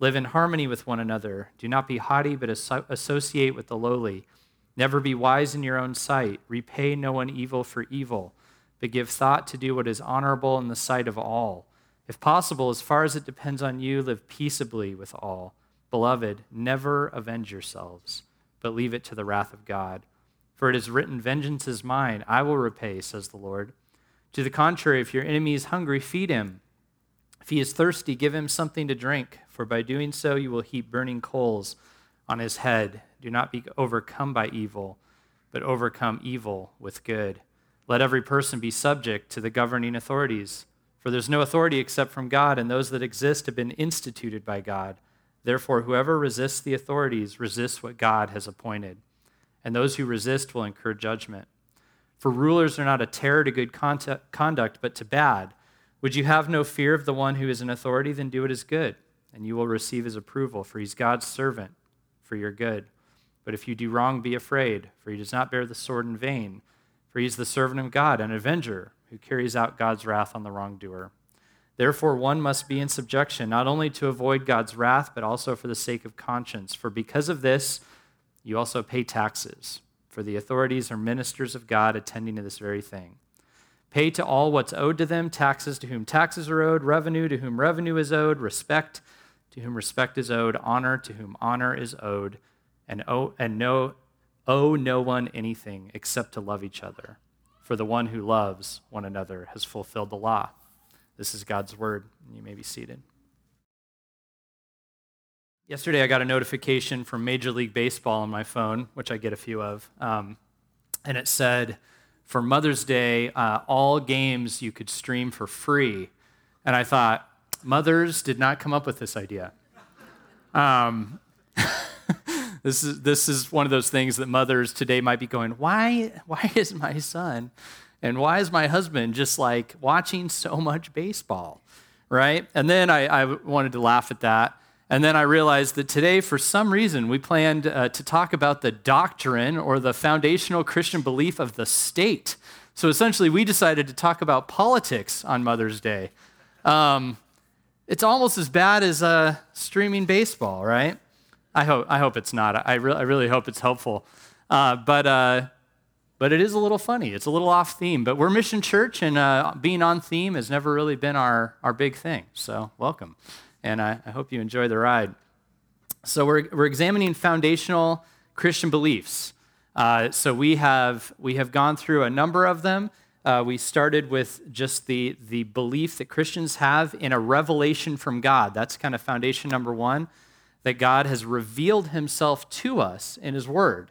Live in harmony with one another. Do not be haughty, but associate with the lowly. Never be wise in your own sight. Repay no one evil for evil, but give thought to do what is honorable in the sight of all. If possible, as far as it depends on you, live peaceably with all. Beloved, never avenge yourselves, but leave it to the wrath of God. For it is written, Vengeance is mine, I will repay, says the Lord. To the contrary, if your enemy is hungry, feed him. If he is thirsty, give him something to drink for by doing so you will heap burning coals on his head. Do not be overcome by evil, but overcome evil with good. Let every person be subject to the governing authorities, for there's no authority except from God, and those that exist have been instituted by God. Therefore, whoever resists the authorities resists what God has appointed, and those who resist will incur judgment. For rulers are not a terror to good conduct, but to bad. Would you have no fear of the one who is in authority? Then do what is good and you will receive his approval, for he's God's servant for your good. But if you do wrong, be afraid, for he does not bear the sword in vain, for he is the servant of God, an avenger who carries out God's wrath on the wrongdoer. Therefore, one must be in subjection, not only to avoid God's wrath, but also for the sake of conscience. For because of this, you also pay taxes, for the authorities are ministers of God attending to this very thing. Pay to all what's owed to them taxes to whom taxes are owed, revenue to whom revenue is owed, respect to whom respect is owed, honor to whom honor is owed, and owe, and no, owe no one anything except to love each other. For the one who loves one another has fulfilled the law. This is God's word. And you may be seated. Yesterday, I got a notification from Major League Baseball on my phone, which I get a few of, um, and it said, for Mother's Day, uh, all games you could stream for free. And I thought, mothers did not come up with this idea. Um, this, is, this is one of those things that mothers today might be going, why, why is my son and why is my husband just like watching so much baseball? Right? And then I, I wanted to laugh at that. And then I realized that today, for some reason, we planned uh, to talk about the doctrine or the foundational Christian belief of the state. So essentially, we decided to talk about politics on Mother's Day. Um, it's almost as bad as uh, streaming baseball, right? I hope, I hope it's not. I, re- I really hope it's helpful. Uh, but, uh, but it is a little funny. It's a little off theme. But we're Mission Church, and uh, being on theme has never really been our, our big thing. So, welcome. And I, I hope you enjoy the ride. So, we're, we're examining foundational Christian beliefs. Uh, so, we have, we have gone through a number of them. Uh, we started with just the, the belief that Christians have in a revelation from God. That's kind of foundation number one, that God has revealed himself to us in his word.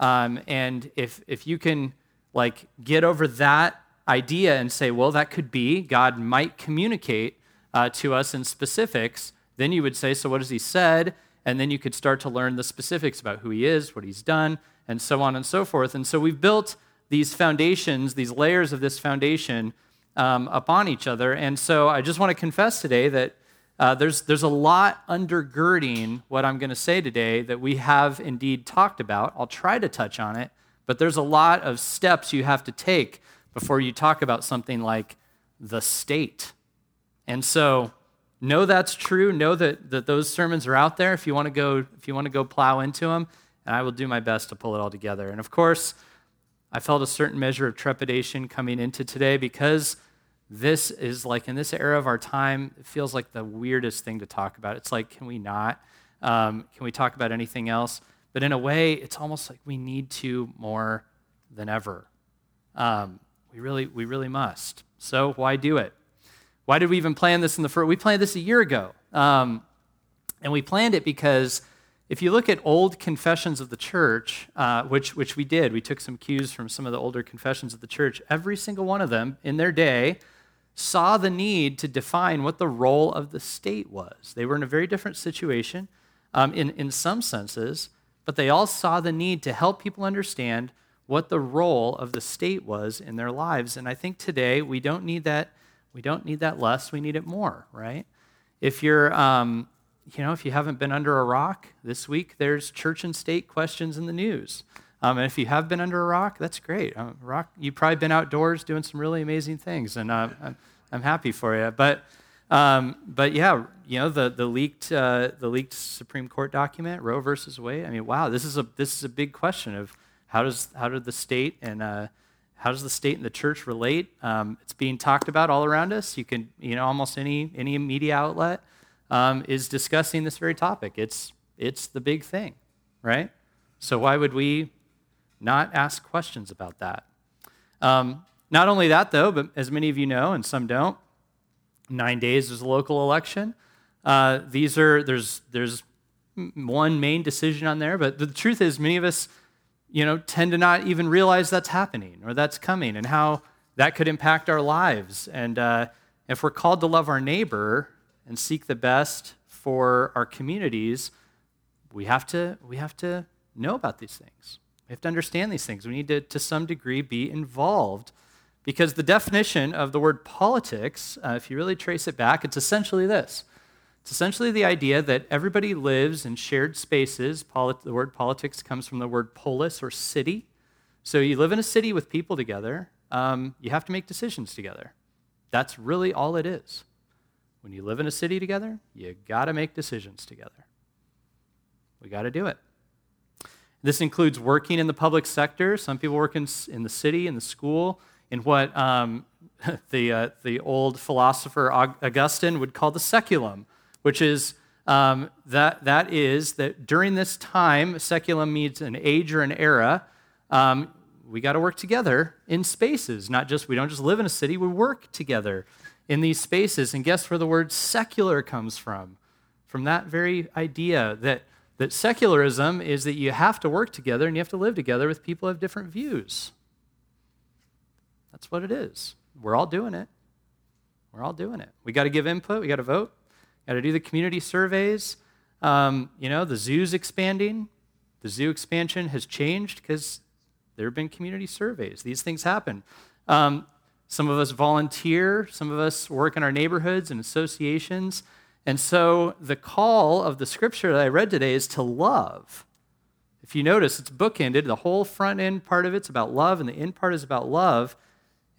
Um, and if, if you can like get over that idea and say, well, that could be, God might communicate uh, to us in specifics, then you would say, so what has he said? And then you could start to learn the specifics about who he is, what he's done, and so on and so forth. And so we've built these foundations, these layers of this foundation um, upon each other. And so I just want to confess today that uh, there's, there's a lot undergirding what I'm going to say today that we have indeed talked about. I'll try to touch on it, but there's a lot of steps you have to take before you talk about something like the state. And so know that's true. Know that, that those sermons are out there if you want to go if you want to go plow into them, and I will do my best to pull it all together. And of course, I felt a certain measure of trepidation coming into today because this is like in this era of our time, it feels like the weirdest thing to talk about. It's like, can we not? Um, can we talk about anything else? But in a way, it's almost like we need to more than ever. Um, we really, we really must. So why do it? Why did we even plan this in the first? We planned this a year ago, um, and we planned it because if you look at old confessions of the church, uh, which, which we did, we took some cues from some of the older confessions of the church, every single one of them in their day saw the need to define what the role of the state was. They were in a very different situation. um, in, in some senses, but they all saw the need to help people understand what the role of the state was in their lives. And I think today we don't need that. We don't need that less. We need it more, right? If you're, um, you know, if you haven't been under a rock this week, there's church and state questions in the news. Um, and if you have been under a rock, that's great. Um, rock, you've probably been outdoors doing some really amazing things, and uh, I'm, I'm happy for you. But, um, but yeah, you know, the the leaked uh, the leaked Supreme Court document, Roe versus Wade. I mean, wow, this is a this is a big question of how does how did the state and uh, how does the state and the church relate? Um, it's being talked about all around us. You can, you know, almost any any media outlet um, is discussing this very topic. It's it's the big thing, right? So why would we not ask questions about that. Um, not only that, though, but as many of you know, and some don't, nine days is a local election. Uh, these are there's there's one main decision on there, but the truth is, many of us, you know, tend to not even realize that's happening or that's coming, and how that could impact our lives. And uh, if we're called to love our neighbor and seek the best for our communities, we have to we have to know about these things. We have to understand these things. We need to, to some degree, be involved. Because the definition of the word politics, uh, if you really trace it back, it's essentially this it's essentially the idea that everybody lives in shared spaces. Polit- the word politics comes from the word polis or city. So you live in a city with people together, um, you have to make decisions together. That's really all it is. When you live in a city together, you got to make decisions together. We got to do it. This includes working in the public sector. Some people work in, in the city, in the school, in what um, the, uh, the old philosopher Augustine would call the saeculum, which is um, that, that is that during this time, saeculum means an age or an era. Um, we got to work together in spaces, not just, we don't just live in a city, we work together in these spaces. And guess where the word secular comes from? From that very idea that that secularism is that you have to work together and you have to live together with people who have different views. That's what it is. We're all doing it. We're all doing it. We got to give input. We got to vote. Got to do the community surveys. Um, you know, the zoo's expanding. The zoo expansion has changed because there have been community surveys. These things happen. Um, some of us volunteer. Some of us work in our neighborhoods and associations. And so the call of the scripture that I read today is to love. If you notice, it's bookended. The whole front end part of it's about love, and the end part is about love.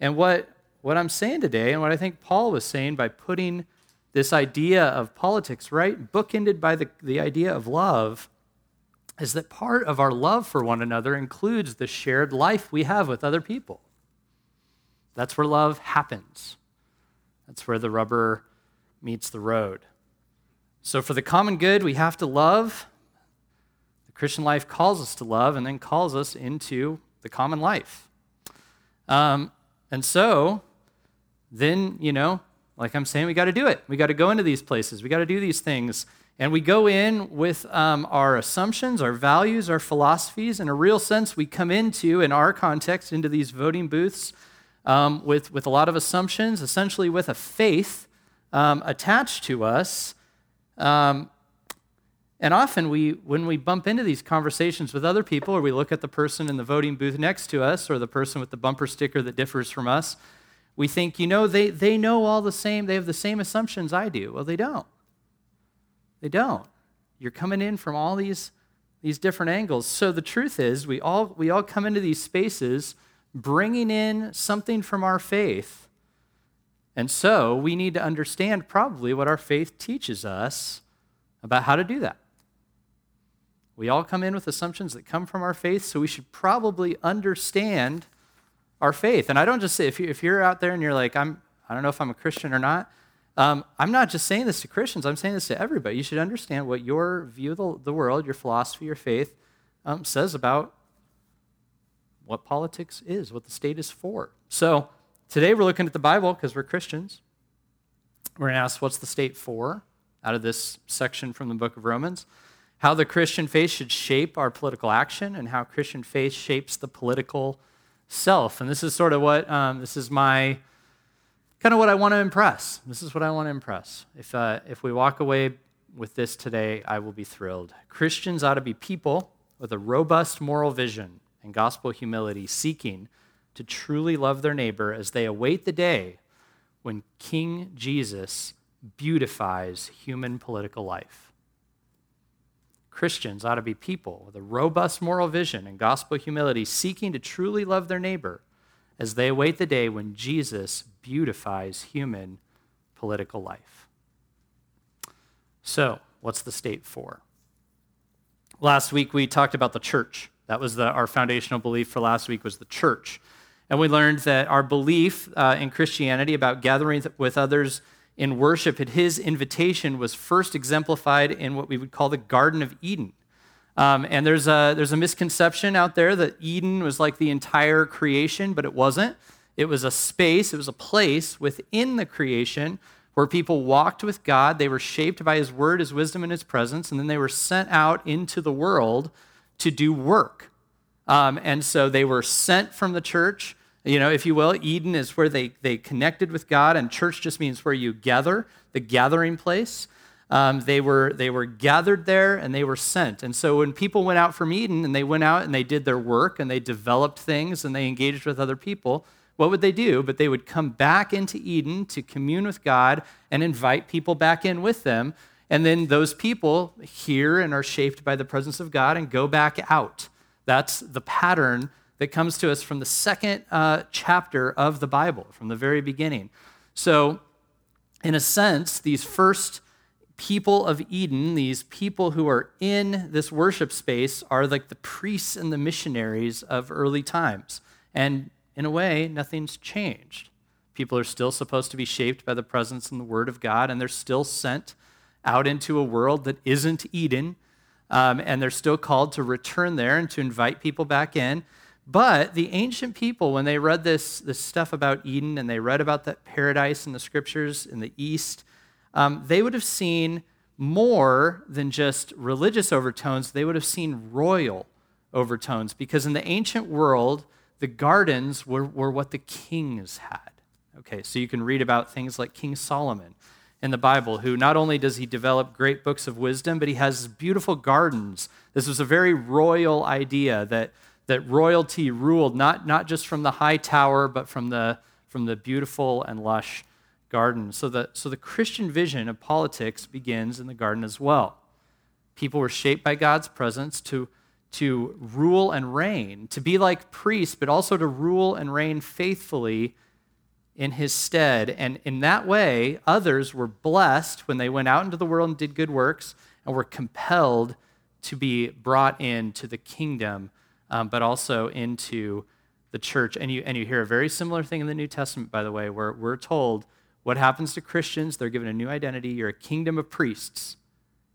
And what, what I'm saying today, and what I think Paul was saying by putting this idea of politics right bookended by the, the idea of love, is that part of our love for one another includes the shared life we have with other people. That's where love happens. That's where the rubber meets the road. So, for the common good, we have to love. The Christian life calls us to love and then calls us into the common life. Um, and so, then, you know, like I'm saying, we got to do it. We got to go into these places. We got to do these things. And we go in with um, our assumptions, our values, our philosophies. In a real sense, we come into, in our context, into these voting booths um, with, with a lot of assumptions, essentially with a faith um, attached to us um, and often we, when we bump into these conversations with other people, or we look at the person in the voting booth next to us, or the person with the bumper sticker that differs from us, we think, you know, they, they know all the same, they have the same assumptions I do. Well, they don't. They don't. You're coming in from all these, these different angles. So the truth is, we all, we all come into these spaces bringing in something from our faith and so we need to understand probably what our faith teaches us about how to do that. We all come in with assumptions that come from our faith, so we should probably understand our faith. And I don't just say, if, you, are out there and you're like, I'm, I don't know if I'm a Christian or not, um, I'm not just saying this to Christians, I'm saying this to everybody. You should understand what your view of the, the world, your philosophy, your faith um, says about what politics is, what the state is for. So, Today we're looking at the Bible because we're Christians. We're going to ask what's the state for out of this section from the book of Romans, how the Christian faith should shape our political action, and how Christian faith shapes the political self. And this is sort of what, um, this is my, kind of what I want to impress. This is what I want to impress. If, uh, if we walk away, with this today, I will be thrilled. Christians ought to be people with a robust moral vision and gospel humility, seeking to truly love their neighbor as they await the day when King Jesus beautifies human political life. Christians ought to be people with a robust moral vision and gospel humility, seeking to truly love their neighbor as they await the day when Jesus beautifies human political life. So, what's the state for? Last week we talked about the church. That was the, our foundational belief for last week was the church. And we learned that our belief uh, in Christianity about gathering with others in worship at his invitation was first exemplified in what we would call the Garden of Eden. Um, and there's a, there's a misconception out there that Eden was like the entire creation, but it wasn't. It was a space, it was a place within the creation where people walked with God. They were shaped by His word, His wisdom, and His presence, and then they were sent out into the world to do work. Um, and so they were sent from the church, you know, if you will. Eden is where they, they connected with God, and church just means where you gather, the gathering place. Um, they, were, they were gathered there and they were sent. And so when people went out from Eden and they went out and they did their work and they developed things and they engaged with other people, what would they do? But they would come back into Eden to commune with God and invite people back in with them. And then those people hear and are shaped by the presence of God and go back out. That's the pattern that comes to us from the second uh, chapter of the Bible, from the very beginning. So, in a sense, these first people of Eden, these people who are in this worship space, are like the priests and the missionaries of early times. And in a way, nothing's changed. People are still supposed to be shaped by the presence and the Word of God, and they're still sent out into a world that isn't Eden. Um, and they're still called to return there and to invite people back in. But the ancient people, when they read this, this stuff about Eden and they read about that paradise in the scriptures in the East, um, they would have seen more than just religious overtones, they would have seen royal overtones because in the ancient world, the gardens were, were what the kings had. Okay, so you can read about things like King Solomon in the Bible, who not only does he develop great books of wisdom, but he has beautiful gardens. This was a very royal idea that, that royalty ruled not, not just from the high tower, but from the, from the beautiful and lush garden. So the, so the Christian vision of politics begins in the garden as well. People were shaped by God's presence to, to rule and reign, to be like priests, but also to rule and reign faithfully in his stead. And in that way, others were blessed when they went out into the world and did good works and were compelled to be brought into the kingdom, um, but also into the church. And you, and you hear a very similar thing in the New Testament, by the way, where we're told what happens to Christians? They're given a new identity. You're a kingdom of priests.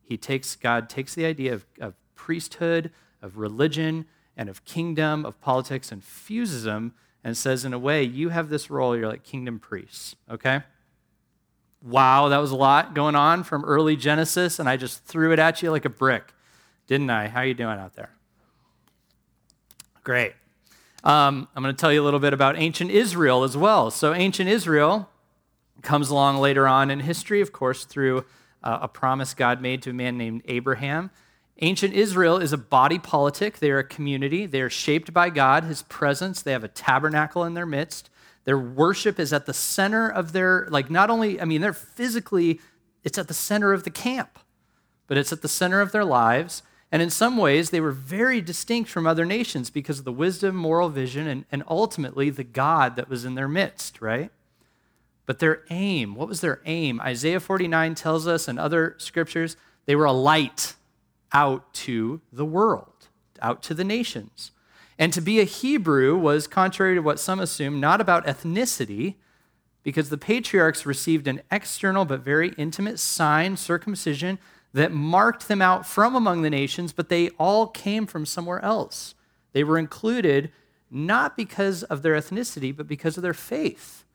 He takes, God takes the idea of, of priesthood, of religion, and of kingdom, of politics, and fuses them and says, in a way, you have this role. You're like kingdom priests, okay? Wow, that was a lot going on from early Genesis, and I just threw it at you like a brick, didn't I? How are you doing out there? Great. Um, I'm going to tell you a little bit about ancient Israel as well. So, ancient Israel comes along later on in history, of course, through uh, a promise God made to a man named Abraham. Ancient Israel is a body politic. They are a community. They are shaped by God, His presence. They have a tabernacle in their midst. Their worship is at the center of their, like, not only, I mean, they're physically, it's at the center of the camp, but it's at the center of their lives. And in some ways, they were very distinct from other nations because of the wisdom, moral vision, and, and ultimately the God that was in their midst, right? But their aim, what was their aim? Isaiah 49 tells us, and other scriptures, they were a light out to the world, out to the nations. And to be a Hebrew was, contrary to what some assume, not about ethnicity, because the patriarchs received an external but very intimate sign, circumcision, that marked them out from among the nations, but they all came from somewhere else. They were included not because of their ethnicity, but because of their faith.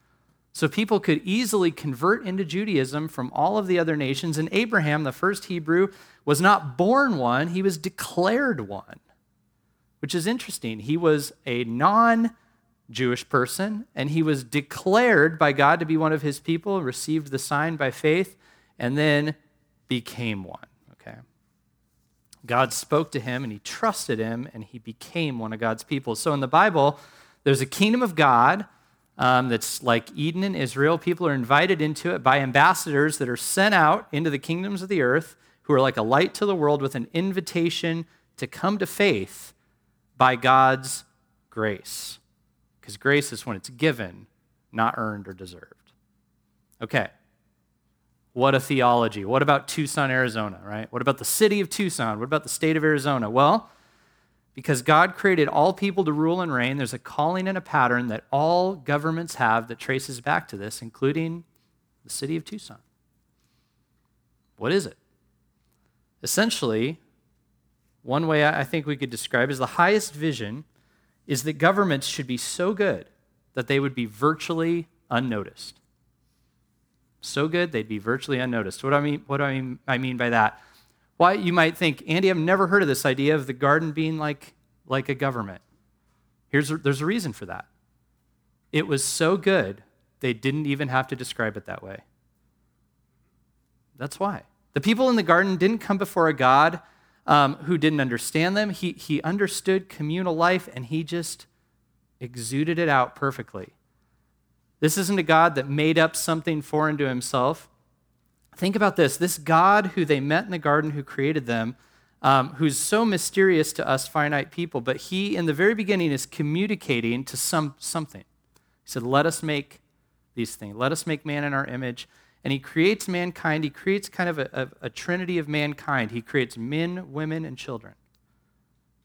So people could easily convert into Judaism from all of the other nations. And Abraham, the first Hebrew, was not born one, he was declared one, which is interesting. He was a non Jewish person, and he was declared by God to be one of his people, received the sign by faith, and then became one. Okay. God spoke to him and he trusted him and he became one of God's people. So in the Bible, there's a kingdom of God um, that's like Eden in Israel. People are invited into it by ambassadors that are sent out into the kingdoms of the earth who are like a light to the world with an invitation to come to faith by God's grace. Because grace is when it's given, not earned or deserved. Okay. What a theology. What about Tucson, Arizona, right? What about the city of Tucson? What about the state of Arizona? Well, because God created all people to rule and reign, there's a calling and a pattern that all governments have that traces back to this, including the city of Tucson. What is it? Essentially, one way I think we could describe is the highest vision is that governments should be so good that they would be virtually unnoticed. So good they'd be virtually unnoticed. What do I mean? What do I mean, I mean by that? Why you might think, Andy, I've never heard of this idea of the garden being like, like a government. Here's a, there's a reason for that. It was so good they didn't even have to describe it that way. That's why. The people in the garden didn't come before a God um, who didn't understand them. He, he understood communal life and he just exuded it out perfectly. This isn't a God that made up something foreign to himself. Think about this this God who they met in the garden, who created them, um, who's so mysterious to us finite people, but he, in the very beginning, is communicating to some, something. He said, Let us make these things, let us make man in our image and he creates mankind. He creates kind of a, a, a, trinity of mankind. He creates men, women, and children.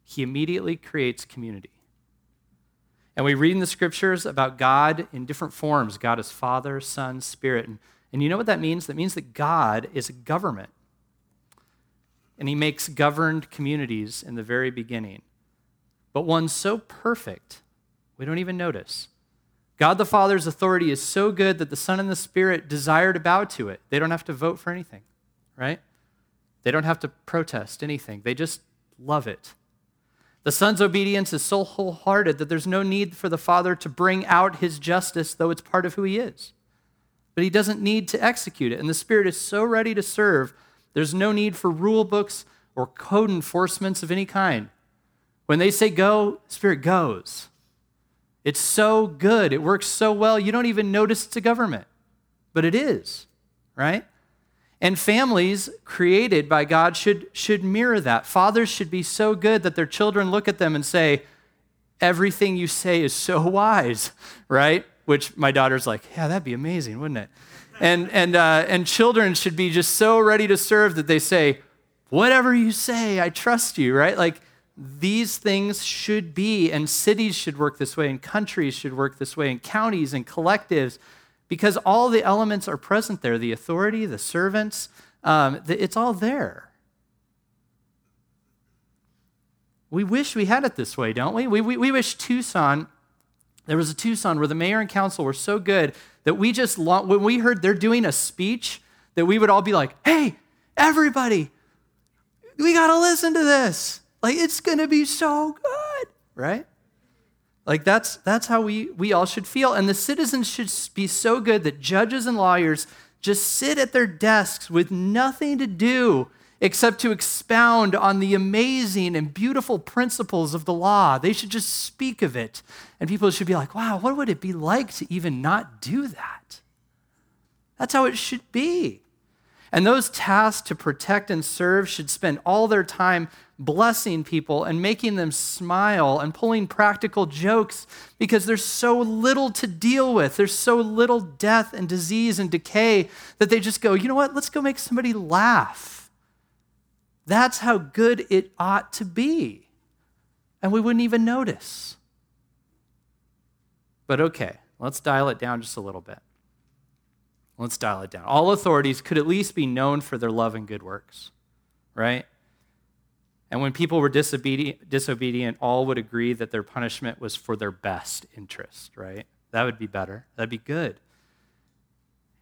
He immediately creates community. And we read in the scriptures about God in different forms God is Father, Son, Spirit. And, and you know what that means? That means that God is a government. And he makes governed communities in the very beginning. But one so perfect, we don't even notice. God the Father's authority is so good that the Son and the Spirit desire to bow to it. They don't have to vote for anything, right? They don't have to protest anything. They just love it. The Son's obedience is so wholehearted that there's no need for the Father to bring out his justice, though it's part of who he is. But he doesn't need to execute it. And the Spirit is so ready to serve, there's no need for rule books or code enforcements of any kind. When they say go, Spirit goes. It's so good. It works so well. You don't even notice it's a government, but it is, right? And families created by God should, should mirror that. Fathers should be so good that their children look at them and say, Everything you say is so wise, right? Which my daughter's like, Yeah, that'd be amazing, wouldn't it? And, and, uh, and children should be just so ready to serve that they say, Whatever you say, I trust you, right? Like, these things should be, and cities should work this way, and countries should work this way, and counties and collectives, because all the elements are present there the authority, the servants, um, it's all there. We wish we had it this way, don't we? We, we? we wish Tucson, there was a Tucson where the mayor and council were so good that we just, when we heard they're doing a speech, that we would all be like, hey, everybody, we got to listen to this. Like it's going to be so good, right? Like that's that's how we we all should feel and the citizens should be so good that judges and lawyers just sit at their desks with nothing to do except to expound on the amazing and beautiful principles of the law. They should just speak of it. And people should be like, wow, what would it be like to even not do that? That's how it should be. And those tasked to protect and serve should spend all their time blessing people and making them smile and pulling practical jokes because there's so little to deal with. There's so little death and disease and decay that they just go, you know what? Let's go make somebody laugh. That's how good it ought to be. And we wouldn't even notice. But okay, let's dial it down just a little bit. Let's dial it down. All authorities could at least be known for their love and good works, right? And when people were disobedient, disobedient, all would agree that their punishment was for their best interest, right? That would be better. That'd be good.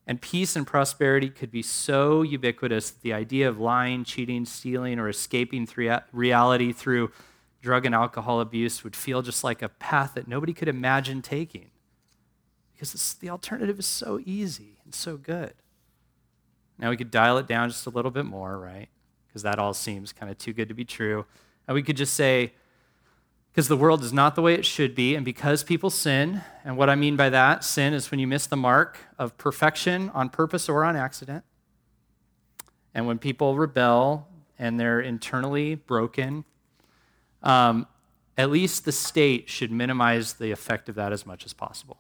And peace and prosperity could be so ubiquitous that the idea of lying, cheating, stealing, or escaping reality through drug and alcohol abuse would feel just like a path that nobody could imagine taking because the alternative is so easy and so good. Now we could dial it down just a little bit more, right? Because that all seems kind of too good to be true. And we could just say, because the world is not the way it should be, and because people sin, and what I mean by that, sin is when you miss the mark of perfection on purpose or on accident. And when people rebel and they're internally broken, um, at least the state should minimize the effect of that as much as possible.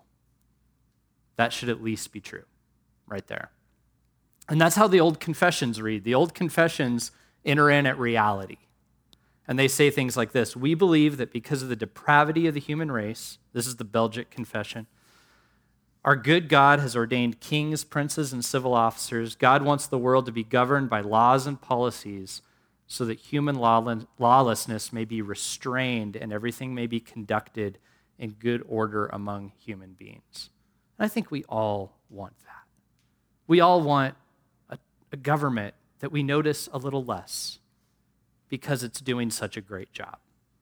That should at least be true, right there. And that's how the old confessions read. The old confessions enter in at reality. And they say things like this We believe that because of the depravity of the human race, this is the Belgic Confession, our good God has ordained kings, princes, and civil officers. God wants the world to be governed by laws and policies so that human lawlessness may be restrained and everything may be conducted in good order among human beings. And I think we all want that. We all want a, a government that we notice a little less because it's doing such a great job,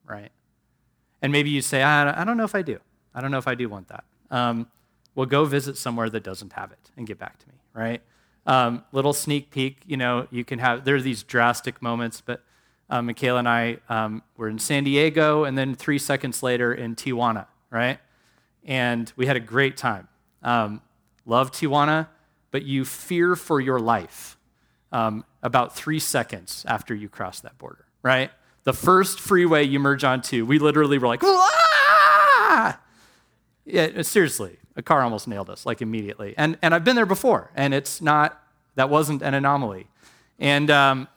right? And maybe you say, I, don't know if I do. I don't know if I do want that. Um, well, go visit somewhere that doesn't have it and get back to me, right? Um, little sneak peek, you know, you can have, there are these drastic moments, but um, Michaela and I um, were in San Diego and then three seconds later in Tijuana, right? And we had a great time. Um, love Tijuana, but you fear for your life um, about three seconds after you cross that border, right? The first freeway you merge onto, we literally were like, ah! Yeah, seriously, a car almost nailed us like immediately. And, and I've been there before, and it's not, that wasn't an anomaly. And um,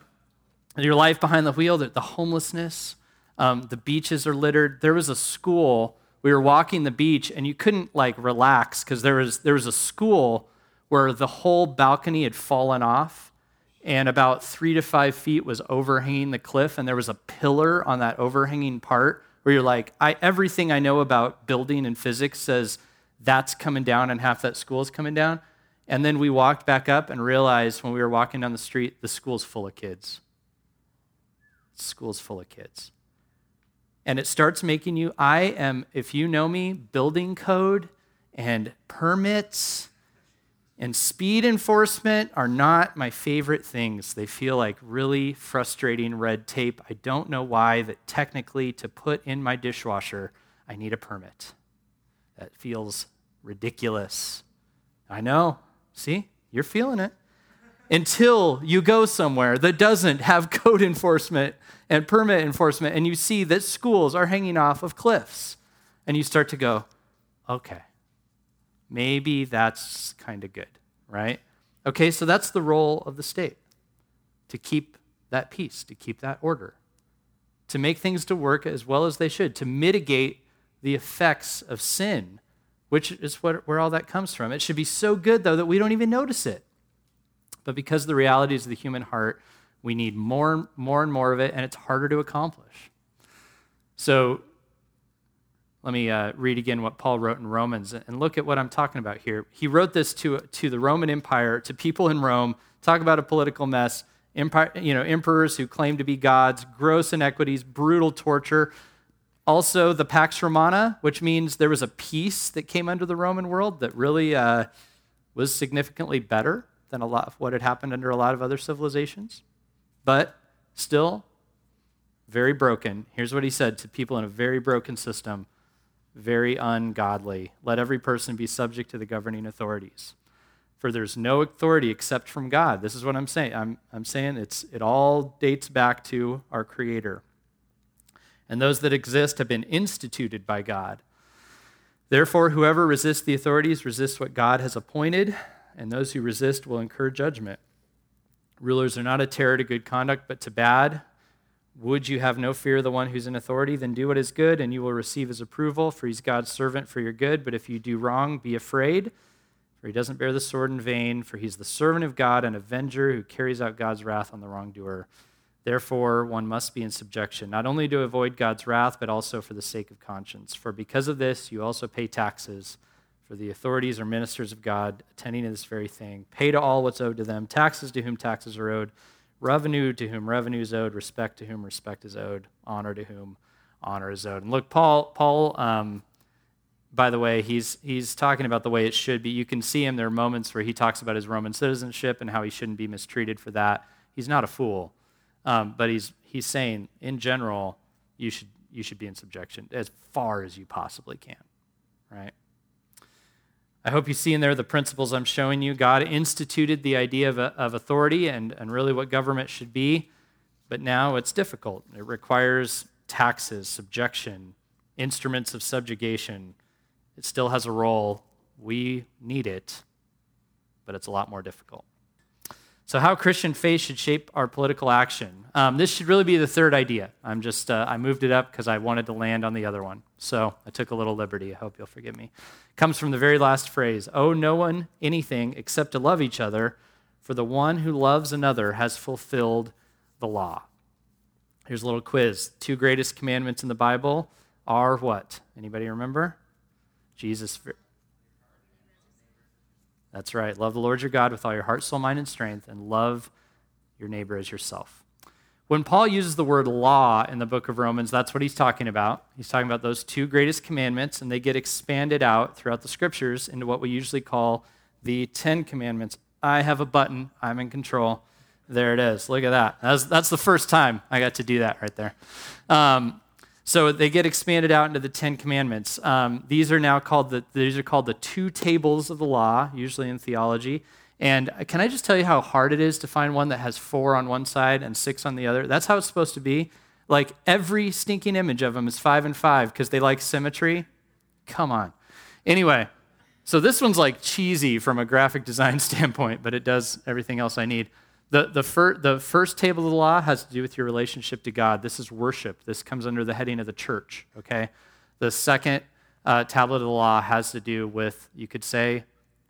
your life behind the wheel, the, the homelessness, um, the beaches are littered. There was a school, we were walking the beach, and you couldn't like relax because there was, there was a school where the whole balcony had fallen off and about three to five feet was overhanging the cliff, and there was a pillar on that overhanging part where you're like, I, everything I know about building and physics says that's coming down and half that school is coming down. And then we walked back up and realized when we were walking down the street, the school's full of kids. The school's full of kids. And it starts making you, I am, if you know me, building code and permits and speed enforcement are not my favorite things. They feel like really frustrating red tape. I don't know why that technically to put in my dishwasher, I need a permit. That feels ridiculous. I know. See, you're feeling it. Until you go somewhere that doesn't have code enforcement and permit enforcement, and you see that schools are hanging off of cliffs, and you start to go, okay, maybe that's kind of good, right? Okay, so that's the role of the state to keep that peace, to keep that order, to make things to work as well as they should, to mitigate the effects of sin, which is what, where all that comes from. It should be so good, though, that we don't even notice it. But because the realities of the human heart, we need more, more and more of it, and it's harder to accomplish. So let me uh, read again what Paul wrote in Romans and look at what I'm talking about here. He wrote this to, to the Roman Empire, to people in Rome, talk about a political mess, empire, you know, emperors who claim to be gods, gross inequities, brutal torture. Also, the Pax Romana, which means there was a peace that came under the Roman world that really uh, was significantly better than a lot of what had happened under a lot of other civilizations. But still, very broken. Here's what he said to people in a very broken system, very ungodly. Let every person be subject to the governing authorities. For there's no authority except from God. This is what I'm saying. I'm, I'm saying it's, it all dates back to our Creator and those that exist have been instituted by God. Therefore, whoever resists the authorities resists what God has appointed, and those who resist will incur judgment. Rulers are not a terror to good conduct, but to bad. Would you have no fear of the one who's in authority? Then do what is good, and you will receive his approval, for he's God's servant for your good. But if you do wrong, be afraid, for he doesn't bear the sword in vain, for he's the servant of God, an avenger who carries out God's wrath on the wrongdoer. Therefore, one must be in subjection, not only to avoid God's wrath, but also for the sake of conscience. For because of this, you also pay taxes, for the authorities are ministers of God, attending to this very thing. Pay to all what's owed to them, taxes to whom taxes are owed, revenue to whom revenue is owed, respect to whom respect is owed, honor to whom honor is owed. And look, Paul, Paul um, by the way, he's, he's talking about the way it should be. You can see him, there are moments where he talks about his Roman citizenship and how he shouldn't be mistreated for that. He's not a fool, um, but he's, he's saying, in general, you should, you should be in subjection as far as you possibly can, right? I hope you see in there the principles I'm showing you. God instituted the idea of, of authority and, and really what government should be, but now it's difficult. It requires taxes, subjection, instruments of subjugation. It still has a role. We need it, but it's a lot more difficult. So, how Christian faith should shape our political action. Um, this should really be the third idea. I'm just, uh, I moved it up because I wanted to land on the other one. So, I took a little liberty. I hope you'll forgive me. Comes from the very last phrase Owe no one anything except to love each other, for the one who loves another has fulfilled the law. Here's a little quiz. Two greatest commandments in the Bible are what? Anybody remember? Jesus that's right. Love the Lord your God with all your heart, soul, mind, and strength, and love your neighbor as yourself. When Paul uses the word law in the book of Romans, that's what he's talking about. He's talking about those two greatest commandments, and they get expanded out throughout the scriptures into what we usually call the Ten Commandments. I have a button, I'm in control. There it is. Look at that. That's, the first time I got to do that right there. Um, so they get expanded out into the Ten Commandments. Um, these are now called the these are called the two tables of the law, usually in theology. And can I just tell you how hard it is to find one that has four on one side and six on the other? That's how it's supposed to be. Like every stinking image of them is five and five because they like symmetry. Come on. Anyway, so this one's like cheesy from a graphic design standpoint, but it does everything else I need. The, the, fir- the first table of the law has to do with your relationship to God. This is worship. This comes under the heading of the church, okay? The second uh, tablet of the law has to do with, you could say,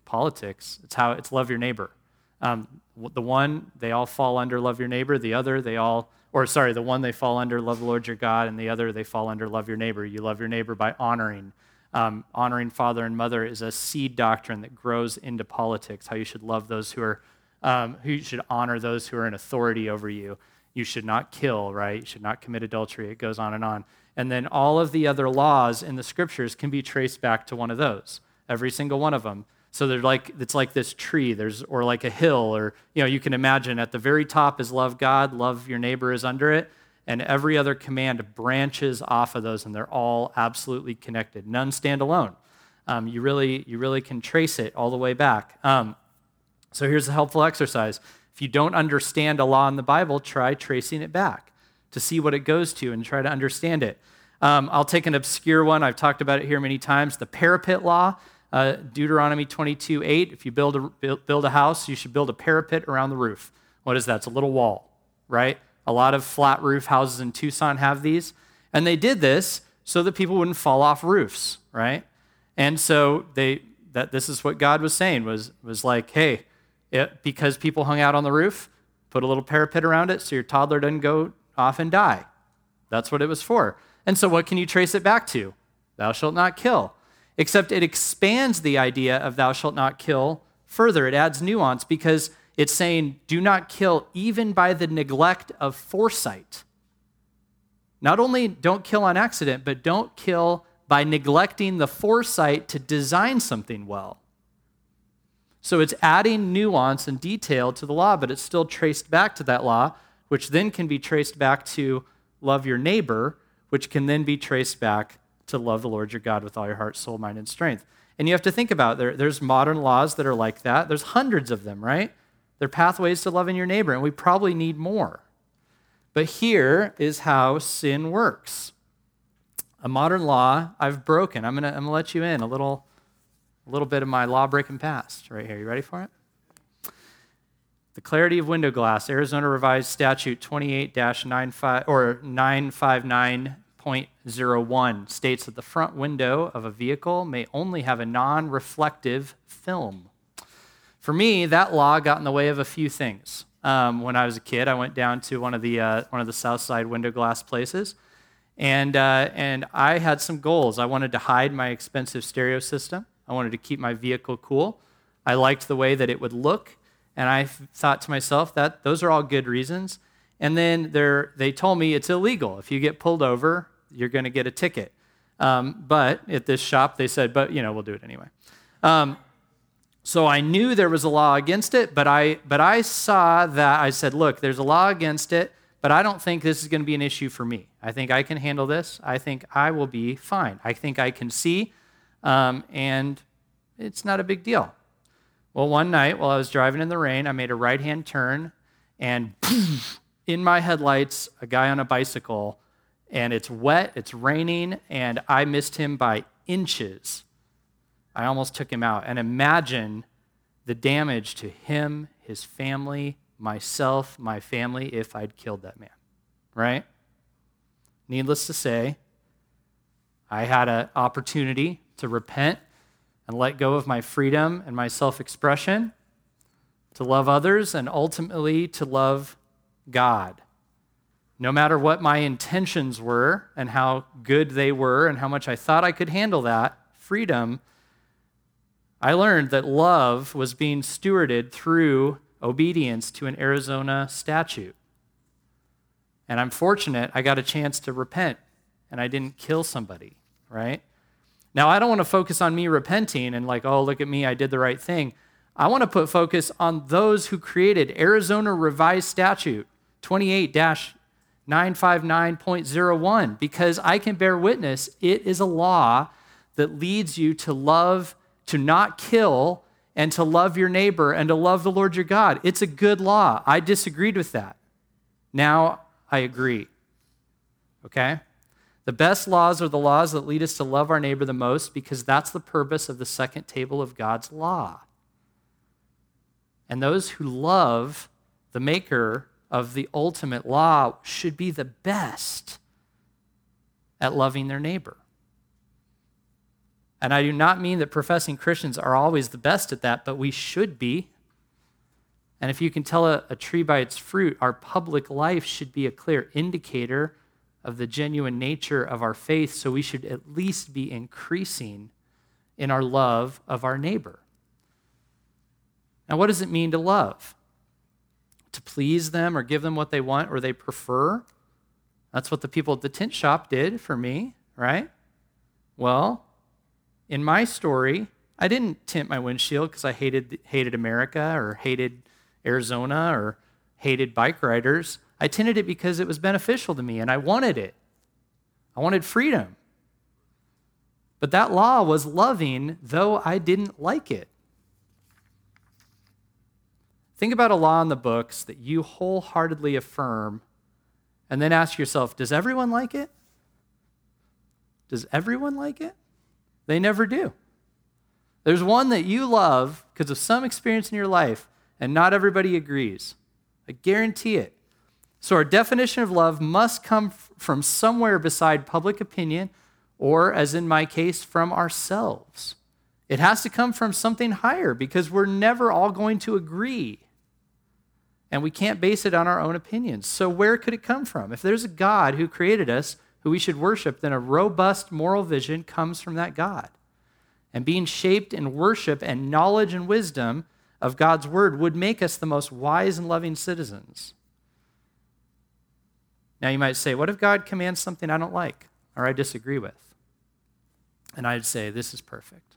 politics. It's how it's love your neighbor. Um, the one, they all fall under love your neighbor. The other, they all, or sorry, the one they fall under love the Lord your God, and the other they fall under love your neighbor. You love your neighbor by honoring. Um, honoring father and mother is a seed doctrine that grows into politics, how you should love those who are um, who should honor those who are in authority over you. You should not kill, right? You should not commit adultery. It goes on and on. And then all of the other laws in the scriptures can be traced back to one of those, every single one of them. So they're like it's like this tree, there's or like a hill, or you know, you can imagine at the very top is love God, love your neighbor is under it, and every other command branches off of those, and they're all absolutely connected. None stand alone. Um, you really you really can trace it all the way back. Um, so here's a helpful exercise. If you don't understand a law in the Bible, try tracing it back to see what it goes to and try to understand it. Um, I'll take an obscure one. I've talked about it here many times. The parapet law, uh, Deuteronomy 22 8. If you build a, build a house, you should build a parapet around the roof. What is that? It's a little wall, right? A lot of flat roof houses in Tucson have these. And they did this so that people wouldn't fall off roofs, right? And so they that this is what God was saying was was like, hey, it, because people hung out on the roof, put a little parapet around it so your toddler doesn't go off and die. That's what it was for. And so, what can you trace it back to? Thou shalt not kill. Except it expands the idea of thou shalt not kill further. It adds nuance because it's saying, do not kill even by the neglect of foresight. Not only don't kill on accident, but don't kill by neglecting the foresight to design something well. So it's adding nuance and detail to the law, but it's still traced back to that law, which then can be traced back to love your neighbor, which can then be traced back to love the Lord your God with all your heart, soul, mind, and strength. And you have to think about. There, there's modern laws that are like that. There's hundreds of them, right? They're pathways to loving your neighbor, and we probably need more. But here is how sin works. A modern law I've broken. I'm going to I'm to let you in a little a little bit of my law breaking past right here. You ready for it? The clarity of window glass, Arizona Revised Statute 28 95 or 959.01 states that the front window of a vehicle may only have a non reflective film. For me, that law got in the way of a few things. Um, when I was a kid, I went down to one of the, uh, one of the South Side window glass places, and, uh, and I had some goals. I wanted to hide my expensive stereo system. I wanted to keep my vehicle cool. I liked the way that it would look. And I thought to myself that those are all good reasons. And then they told me it's illegal. If you get pulled over, you're going to get a ticket. Um, but at this shop, they said, but, you know, we'll do it anyway. Um, so I knew there was a law against it, but I, but I saw that I said, look, there's a law against it, but I don't think this is going to be an issue for me. I think I can handle this. I think I will be fine. I think I can see, um, and it's not a big deal. Well, one night while I was driving in the rain, I made a right hand turn, and in my headlights, a guy on a bicycle, and it's wet, it's raining, and I missed him by inches. I almost took him out. And imagine the damage to him, his family, myself, my family, if I'd killed that man, right? Needless to say, I had an opportunity to repent and let go of my freedom and my self expression, to love others, and ultimately to love God. No matter what my intentions were and how good they were and how much I thought I could handle that, freedom, I learned that love was being stewarded through obedience to an Arizona statute. And I'm fortunate I got a chance to repent and I didn't kill somebody, right? Now, I don't want to focus on me repenting and like, oh, look at me, I did the right thing. I want to put focus on those who created Arizona Revised Statute 28 959.01 because I can bear witness it is a law that leads you to love, to not kill, and to love your neighbor and to love the Lord your God. It's a good law. I disagreed with that. Now I agree. Okay? The best laws are the laws that lead us to love our neighbor the most because that's the purpose of the second table of God's law. And those who love the maker of the ultimate law should be the best at loving their neighbor. And I do not mean that professing Christians are always the best at that, but we should be. And if you can tell a, a, tree by its fruit, our public life should be a clear indicator of the genuine nature of our faith, so we should at least be increasing in our love of our neighbor. Now, what does it mean to love? To please them or give them what they want or they prefer? That's what the people at the tent shop did for me, right? Well, in my story, I didn't tint my windshield because I hated, hated America or hated Arizona or hated bike riders. I tinted it because it was beneficial to me and I wanted it. I wanted freedom. But that law was loving, though I didn't like it. Think about a law in the books that you wholeheartedly affirm, and then ask yourself Does everyone like it? Does everyone like it? They never do. There's one that you love because of some experience in your life, and not everybody agrees. I guarantee it. So, our definition of love must come from somewhere beside public opinion, or, as in my case, from ourselves. It has to come from something higher because we're never all going to agree. And we can't base it on our own opinions. So, where could it come from? If there's a God who created us, who we should worship, then a robust moral vision comes from that God. And being shaped in worship and knowledge and wisdom of God's word would make us the most wise and loving citizens. Now, you might say, what if God commands something I don't like or I disagree with? And I'd say, this is perfect.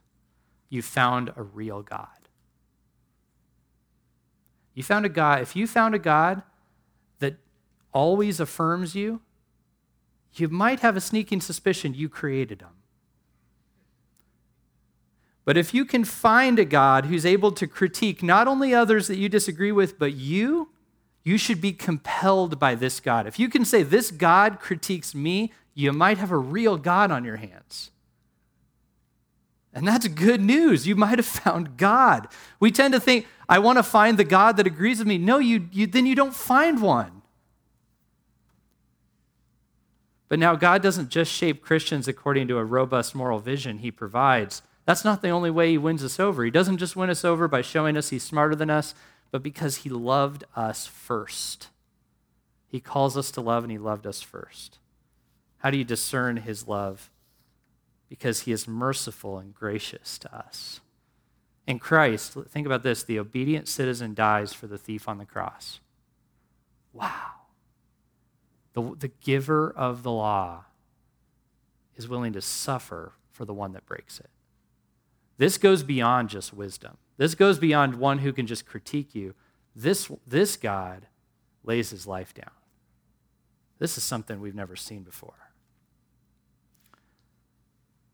You found a real God. You found a God, if you found a God that always affirms you, you might have a sneaking suspicion you created him. But if you can find a God who's able to critique not only others that you disagree with, but you, you should be compelled by this God. If you can say, This God critiques me, you might have a real God on your hands. And that's good news. You might have found God. We tend to think, I want to find the God that agrees with me. No, you, you, then you don't find one. But now, God doesn't just shape Christians according to a robust moral vision He provides. That's not the only way He wins us over. He doesn't just win us over by showing us He's smarter than us, but because He loved us first. He calls us to love, and He loved us first. How do you discern His love? Because He is merciful and gracious to us. In Christ, think about this the obedient citizen dies for the thief on the cross. Wow. The, the giver of the law is willing to suffer for the one that breaks it. This goes beyond just wisdom. This goes beyond one who can just critique you. This, this God lays his life down. This is something we've never seen before.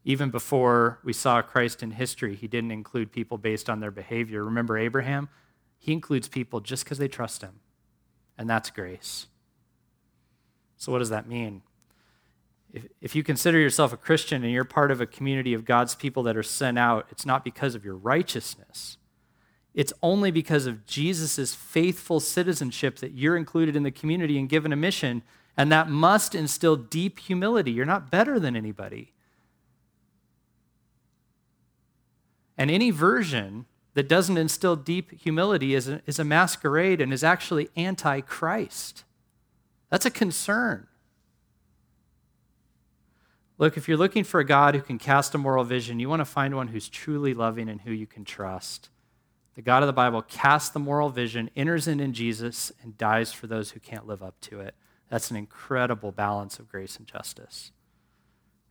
Even before we saw Christ in history, he didn't include people based on their behavior. Remember Abraham? He includes people just because they trust him, and that's grace. So, what does that mean? If, if you consider yourself a Christian and you're part of a community of God's people that are sent out, it's not because of your righteousness. It's only because of Jesus' faithful citizenship that you're included in the community and given a mission, and that must instill deep humility. You're not better than anybody. And any version that doesn't instill deep humility is a, is a masquerade and is actually anti Christ. That's a concern. Look, if you're looking for a God who can cast a moral vision, you want to find one who's truly loving and who you can trust. The God of the Bible casts the moral vision, enters in in Jesus, and dies for those who can't live up to it. That's an incredible balance of grace and justice.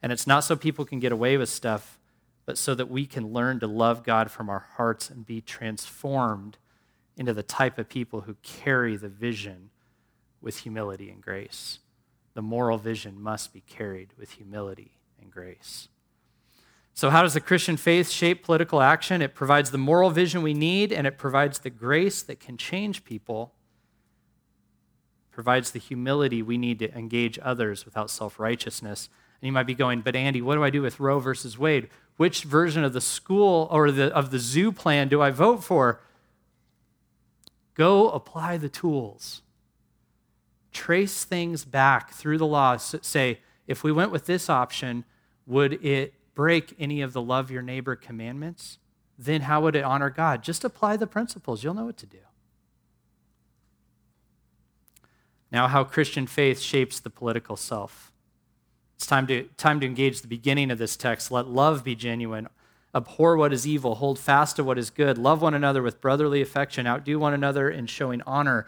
And it's not so people can get away with stuff, but so that we can learn to love God from our hearts and be transformed into the type of people who carry the vision with humility and grace the moral vision must be carried with humility and grace. So, how does the Christian faith shape political action? It provides the moral vision we need, and it provides the grace that can change people, provides the humility we need to engage others without self righteousness. And you might be going, but Andy, what do I do with Roe versus Wade? Which version of the school or the, of the zoo plan do I vote for? Go apply the tools trace things back through the law. Say, if we went with this option, would it break any of the love your neighbor commandments? Then how would it honor God? Just apply the principles. You'll know what to do. Now, how Christian faith shapes the political self. It's time to, time to engage the beginning of this text. Let love be genuine. Abhor what is evil. Hold fast to what is good. Love one another with brotherly affection. Outdo one another in showing honor.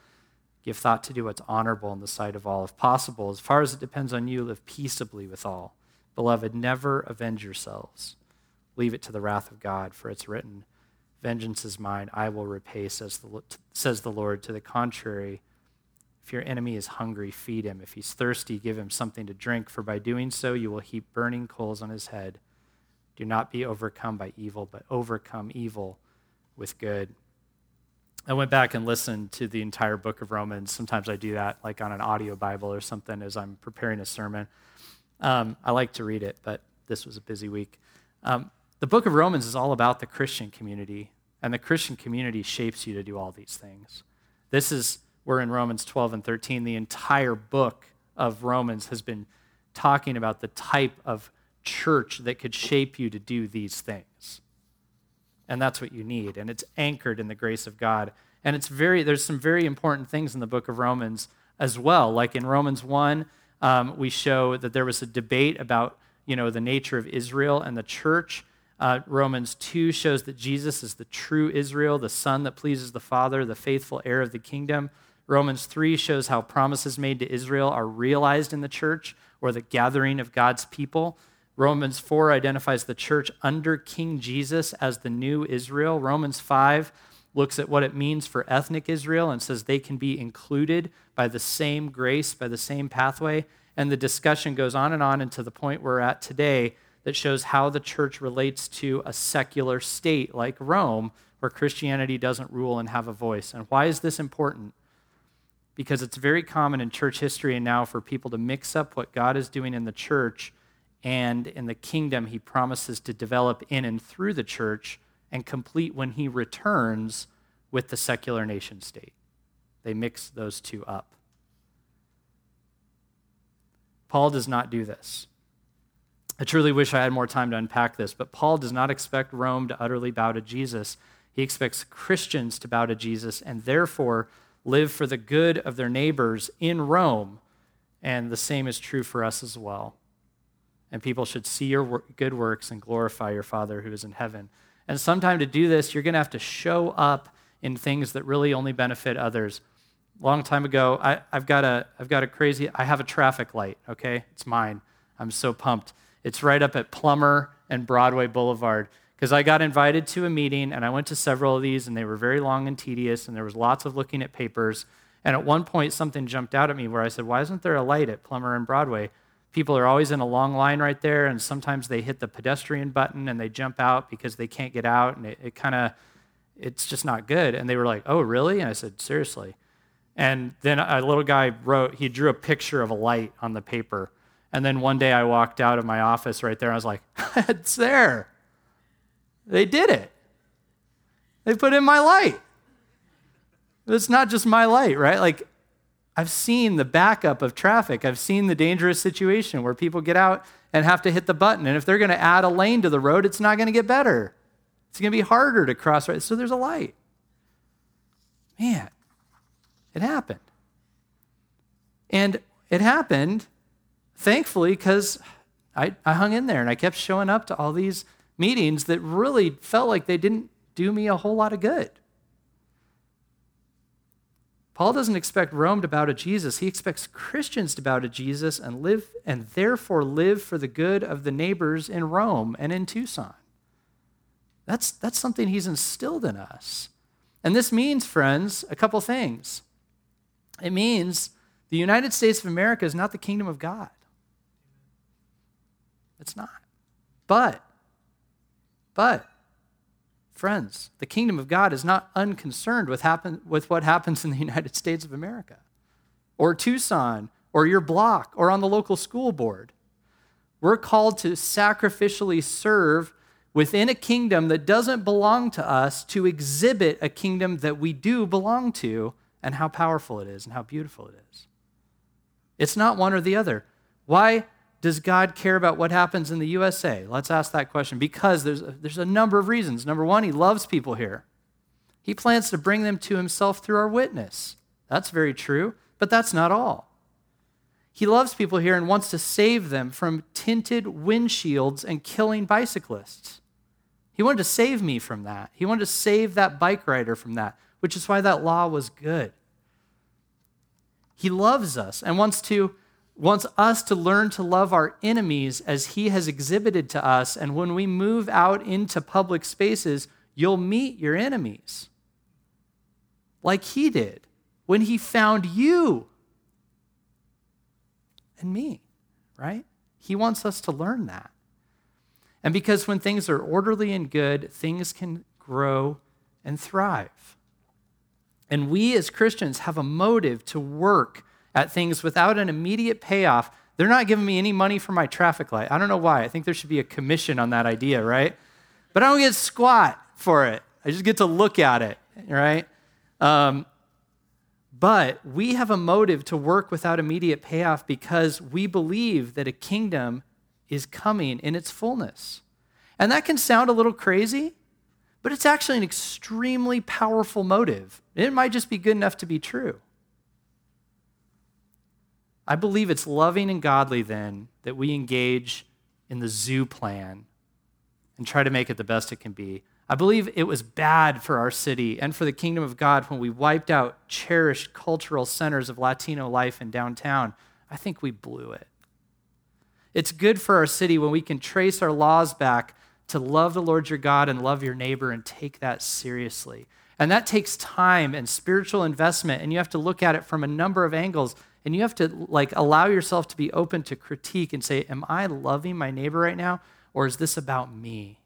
Give thought to do what's honorable in the sight of all. If possible, as far as it depends on you, live peaceably with all. Beloved, never avenge yourselves. Leave it to the wrath of God, for it's written, Vengeance is mine, I will repay, says the, says the Lord. To the contrary, if your enemy is hungry, feed him. If he's thirsty, give him something to drink, for by doing so you will heap burning coals on his head. Do not be overcome by evil, but overcome evil with good. I went back and listened to the entire book of Romans. Sometimes I do that, like on an audio Bible or something, as I'm preparing a sermon. Um, I like to read it, but this was a busy week. Um, the book of Romans is all about the Christian community, and the Christian community shapes you to do all these things. This is, we're in Romans 12 and 13. The entire book of Romans has been talking about the type of church that could shape you to do these things and that's what you need. And it's anchored in the grace of God. And it's very, there's some very important things in the book of Romans as well. Like in Romans 1, um, we show that there was a debate about, you know, the nature of Israel and the church. Uh, Romans 2 shows that Jesus is the true Israel, the son that pleases the Father, the faithful heir of the kingdom. Romans 3 shows how promises made to Israel are realized in the church or the gathering of God's people. Romans 4 identifies the church under King Jesus as the new Israel. Romans 5 looks at what it means for ethnic Israel and says they can be included by the same grace, by the same pathway. And the discussion goes on and on into the point we're at today that shows how the church relates to a secular state like Rome, where Christianity doesn't rule and have a voice. And why is this important? Because it's very common in church history and now for people to mix up what God is doing in the church and in the kingdom he promises to develop in and through the church and complete when he returns with the secular nation state. They mix those two up. Paul does not do this. I truly wish I had more time to unpack this, but Paul does not expect Rome to utterly bow to Jesus. He expects Christians to bow to Jesus and therefore live for the good of their neighbors in Rome. And the same is true for us as well. And people should see your good works and glorify your Father who is in heaven. And sometime to do this, you're going to have to show up in things that really only benefit others. Long time ago, I, have got a, I've got a crazy, I have a traffic light, okay? It's mine. I'm so pumped. It's right up at Plumer and Broadway Boulevard because I got invited to a meeting and I went to several of these and they were very long and tedious and there was lots of looking at papers. And at one point, something jumped out at me where I said, Why isn't there a light at Plumer and Broadway? People are always in a long line right there, and sometimes they hit the pedestrian button and they jump out because they can't get out, and it, it kind of, it's just not good. And they were like, Oh, really? And I said, Seriously. And then a little guy wrote, he drew a picture of a light on the paper. And then one day I walked out of my office right there, and I was like, It's there. They did it. They put in my light. It's not just my light, right? Like, I've seen the backup of traffic. I've seen the dangerous situation where people get out and have to hit the button. And if they're going to add a lane to the road, it's not going to get better. It's going to be harder to cross right. So there's a light. Man, it happened. And it happened, thankfully, because I, I hung in there and I kept showing up to all these meetings that really felt like they didn't do me a whole lot of good. Paul doesn't expect Rome to bow to Jesus. He expects Christians to bow to Jesus and live and therefore live for the good of the neighbors in Rome and in Tucson. That's, that's something he's instilled in us. And this means, friends, a couple things. It means the United States of America is not the kingdom of God. It's not. But but, friends, the kingdom of God is not unconcerned with, happen, with what happens in the United States of America, or Tucson, or your block, or on the local school board. We're called to sacrificially serve within a kingdom that doesn't belong to us to exhibit a kingdom that we do belong to and how powerful it is and how beautiful it is. It's not one or the other. Why does God care about what happens in the USA? Let's ask that question because there's a, there's a number of reasons. Number one, He loves people here. He plans to bring them to Himself through our witness. That's very true, but that's not all. He loves people here and wants to save them from tinted windshields and killing bicyclists. He wanted to save me from that. He wanted to save that bike rider from that, which is why that law was good. He loves us and wants to wants us to learn to love our enemies as he has exhibited to us. And when we move out into public spaces, you'll meet your enemies like he did when he found you and me, right? He wants us to learn that. And because when things are orderly and good, things can grow and thrive. And we as Christians have a motive to work at things without an immediate payoff. They're not giving me any money for my traffic light. I don't know why. I think there should be a commission on that idea, right? But I don't get squat for it. I just get to look at it, right? Um, but we have a motive to work without immediate payoff because we believe that a kingdom is coming in its fullness. And that can sound a little crazy, but it's actually an extremely powerful motive. It might just be good enough to be true. I believe it's loving and godly then that we engage in the zoo plan and try to make it the best it can be. I believe it was bad for our city and for the kingdom of God when we wiped out cherished cultural centers of Latino life in downtown. I think we blew it. It's good for our city when we can trace our laws back to love the Lord your God and love your neighbor and take that seriously. And that takes time and spiritual investment, and you have to look at it from a number of angles. And you have to like allow yourself to be open to critique and say, Am I loving my neighbor right now? Or is this about me?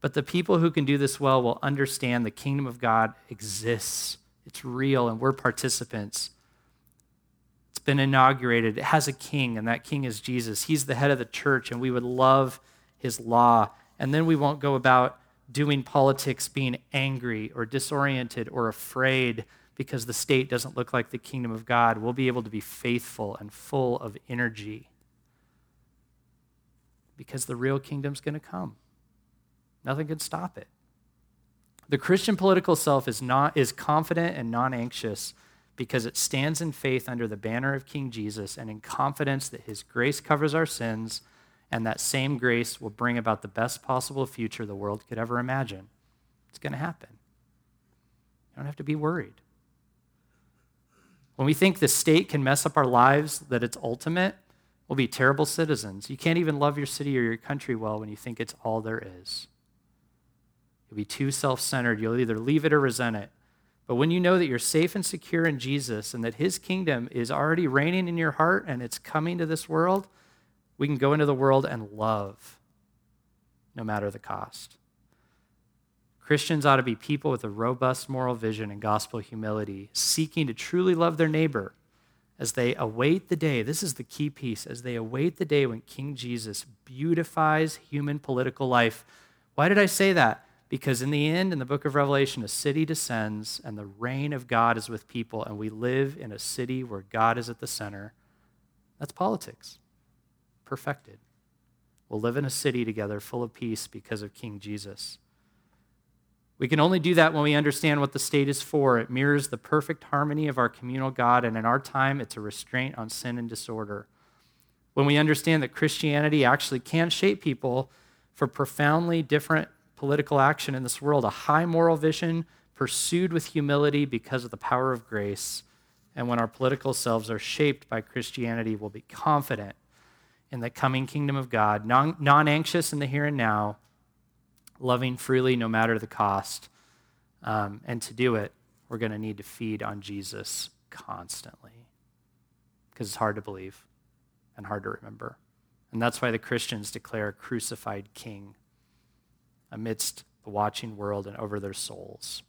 But the people who can do this well will understand the kingdom of God exists. It's real, and we're participants. It's been inaugurated. It has a king, and that king is Jesus. He's the head of the church, and we would love his law. And then we won't go about doing politics being angry or disoriented or afraid because the state doesn't look like the kingdom of God, we'll be able to be faithful and full of energy because the real kingdom's going to come. Nothing can stop it. The Christian political self is, not, is confident and non anxious because it stands in faith under the banner of King Jesus and in confidence that his grace covers our sins and that same grace will bring about the best possible future the world could ever imagine. It's going to happen. You don't have to be worried. When we think the state can mess up our lives, that it's ultimate, we'll be terrible citizens. You can't even love your city or your country well when you think it's all there is. You'll be too self centered. You'll either leave it or resent it. But when you know that you're safe and secure in Jesus and that his kingdom is already reigning in your heart and it's coming to this world, we can go into the world and love no matter the cost. Christians ought to be people with a robust moral vision and gospel humility, seeking to truly love their neighbor as they await the day. This is the key piece as they await the day when King Jesus beautifies human political life. Why did I say that? Because in the end, in the book of Revelation, a city descends and the reign of God is with people, and we live in a city where God is at the center. That's politics, perfected. We'll live in a city together full of peace because of King Jesus. We can only do that when we understand what the state is for. It mirrors the perfect harmony of our communal God, and in our time, it's a restraint on sin and disorder. When we understand that Christianity actually can shape people for profoundly different political action in this world, a high moral vision pursued with humility because of the power of grace. And when our political selves are shaped by Christianity, we'll be confident in the coming kingdom of God, non anxious in the here and now, loving freely no matter the cost. Um, and to do it, we're going to need to feed on Jesus constantly because it's hard to believe and hard to remember. And that's why the Christians declare a crucified king amidst the watching world and over their souls.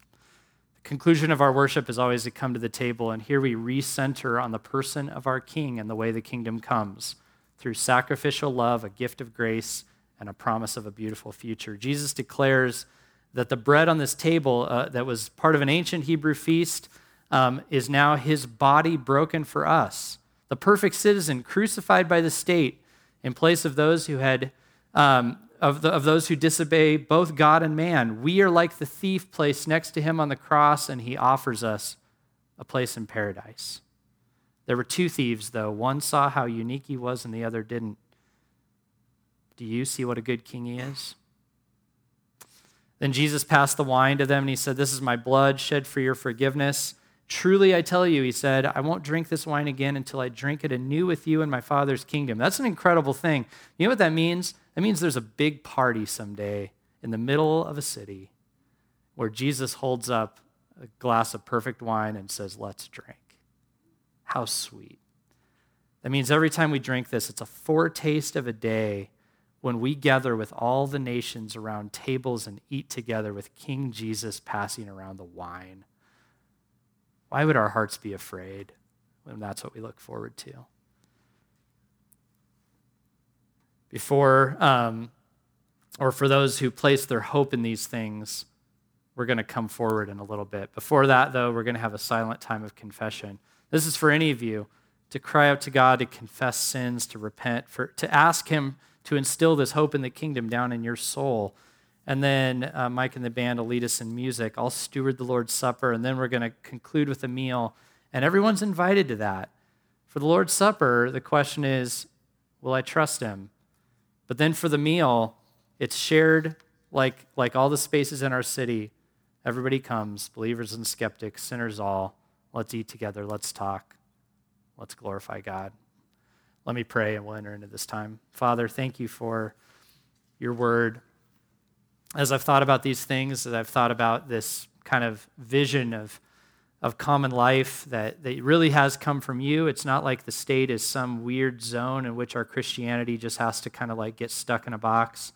The conclusion of our worship is always to come to the table, and here we recenter on the person of our King and the way the kingdom comes through sacrificial love, a gift of grace, and a promise of a beautiful future. Jesus declares that the bread on this table uh, that was part of an ancient Hebrew feast um, is now his body broken for us. The perfect citizen crucified by the state in place of those who had um, of, the, of those who disobey both God and man. We are like the thief placed next to him on the cross, and he offers us a place in paradise. There were two thieves, though. One saw how unique he was, and the other didn't. Do you see what a good king he is? Then Jesus passed the wine to them, and he said, This is my blood shed for your forgiveness. Truly, I tell you, he said, I won't drink this wine again until I drink it anew with you in my Father's kingdom. That's an incredible thing. You know what that means? That means there's a big party someday in the middle of a city where Jesus holds up a glass of perfect wine and says, Let's drink. How sweet. That means every time we drink this, it's a foretaste of a day when we gather with all the nations around tables and eat together with King Jesus passing around the wine. Why would our hearts be afraid when that's what we look forward to? Before, um, or for those who place their hope in these things, we're going to come forward in a little bit. Before that, though, we're going to have a silent time of confession. This is for any of you to cry out to God, to confess sins, to repent, for, to ask Him to instill this hope in the kingdom down in your soul. And then uh, Mike and the band will lead us in music. I'll steward the Lord's Supper, and then we're going to conclude with a meal. And everyone's invited to that. For the Lord's Supper, the question is will I trust Him? But then for the meal, it's shared like, like all the spaces in our city. Everybody comes, believers and skeptics, sinners all. Let's eat together. Let's talk. Let's glorify God. Let me pray and we'll enter into this time. Father, thank you for your word as I've thought about these things, as I've thought about this kind of vision of, of common life that, that really has come from you, it's not like the state is some weird zone in which our Christianity just has to kind of like get stuck in a box.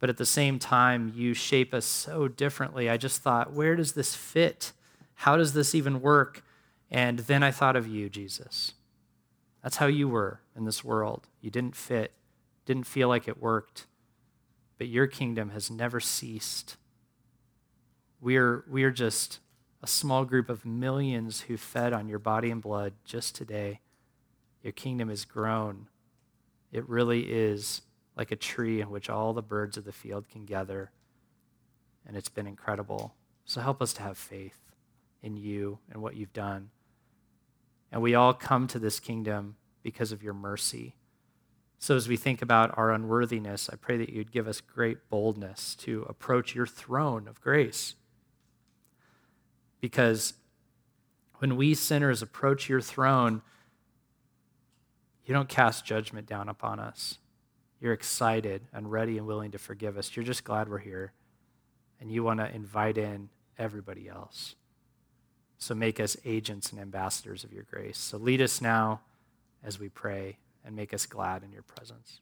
But at the same time, you shape us so differently. I just thought, where does this fit? How does this even work? And then I thought of you, Jesus. That's how you were in this world. You didn't fit, didn't feel like it worked but your kingdom has never ceased. We're, we're just a small group of millions who fed on your body and blood just today. Your kingdom has grown. It really is like a tree in which all the birds of the field can gather and it's been incredible. So help us to have faith in you and what you've done. And we all come to this kingdom because of your mercy. So, as we think about our unworthiness, I pray that you'd give us great boldness to approach your throne of grace. Because when we sinners approach your throne, you don't cast judgment down upon us. You're excited and ready and willing to forgive us. You're just glad we're here. And you want to invite in everybody else. So make us agents and ambassadors of your grace. So lead us now as we pray and make us glad in your presence.